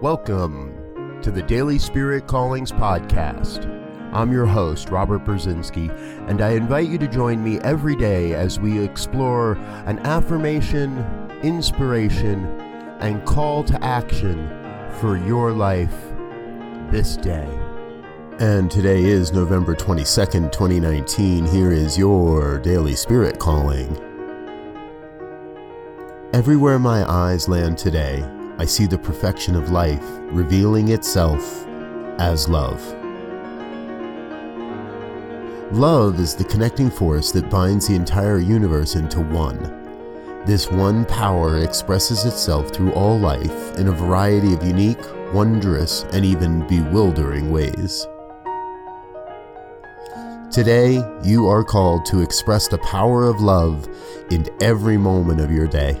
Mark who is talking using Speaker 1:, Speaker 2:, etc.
Speaker 1: Welcome to the Daily Spirit Callings Podcast. I'm your host, Robert Brzezinski, and I invite you to join me every day as we explore an affirmation, inspiration, and call to action for your life this day. And today is November 22nd, 2019. Here is your Daily Spirit Calling. Everywhere my eyes land today, I see the perfection of life revealing itself as love. Love is the connecting force that binds the entire universe into one. This one power expresses itself through all life in a variety of unique, wondrous, and even bewildering ways. Today, you are called to express the power of love in every moment of your day.